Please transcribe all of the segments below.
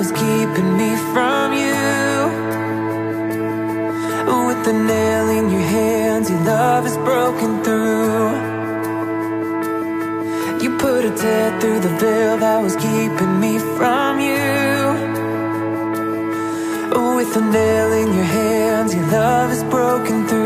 was keeping me from you. With the nail in your hands, your love is broken through. You put a tear through the veil that was keeping me from you. With the nail in your hands, your love is broken through.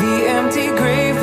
the empty grave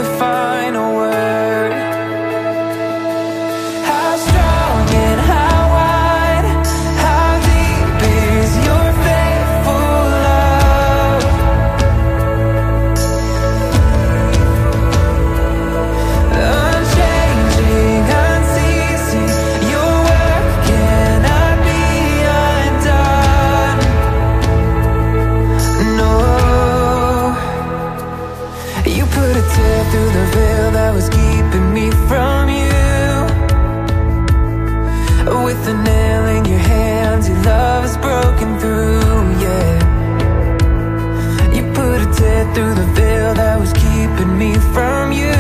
with a nail in your hands. Your love is broken through, yeah. You put a tear through the veil that was keeping me from you.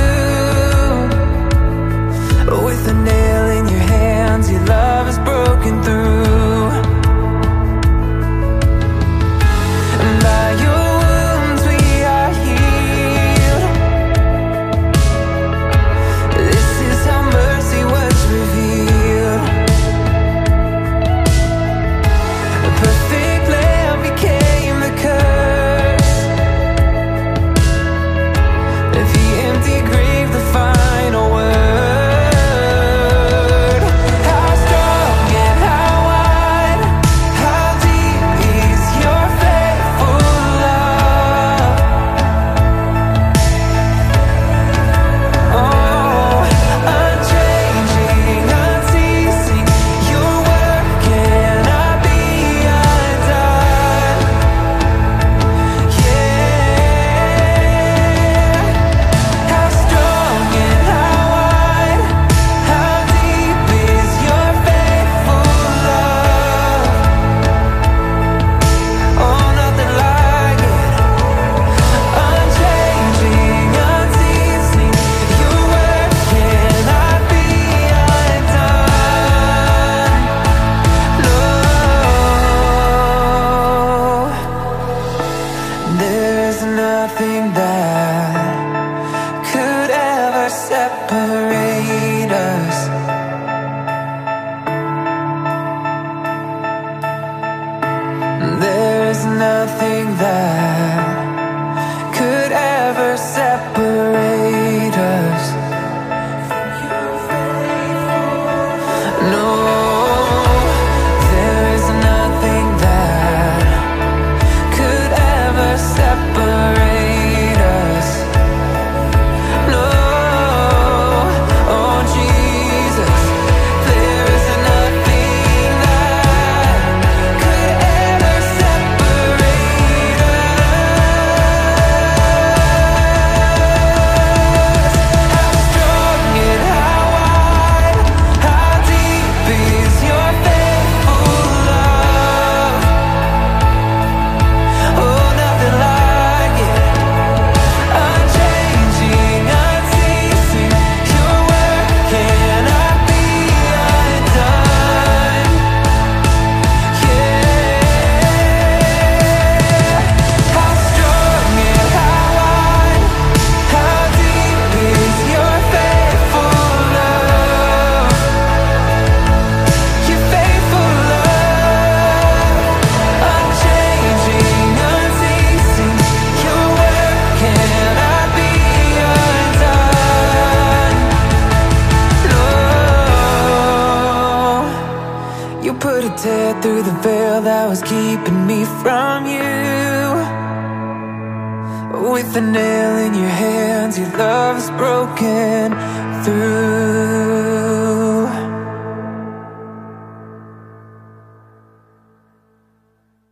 nothing that put a tear through the veil that was keeping me from you. With a nail in your hands, your love is broken through.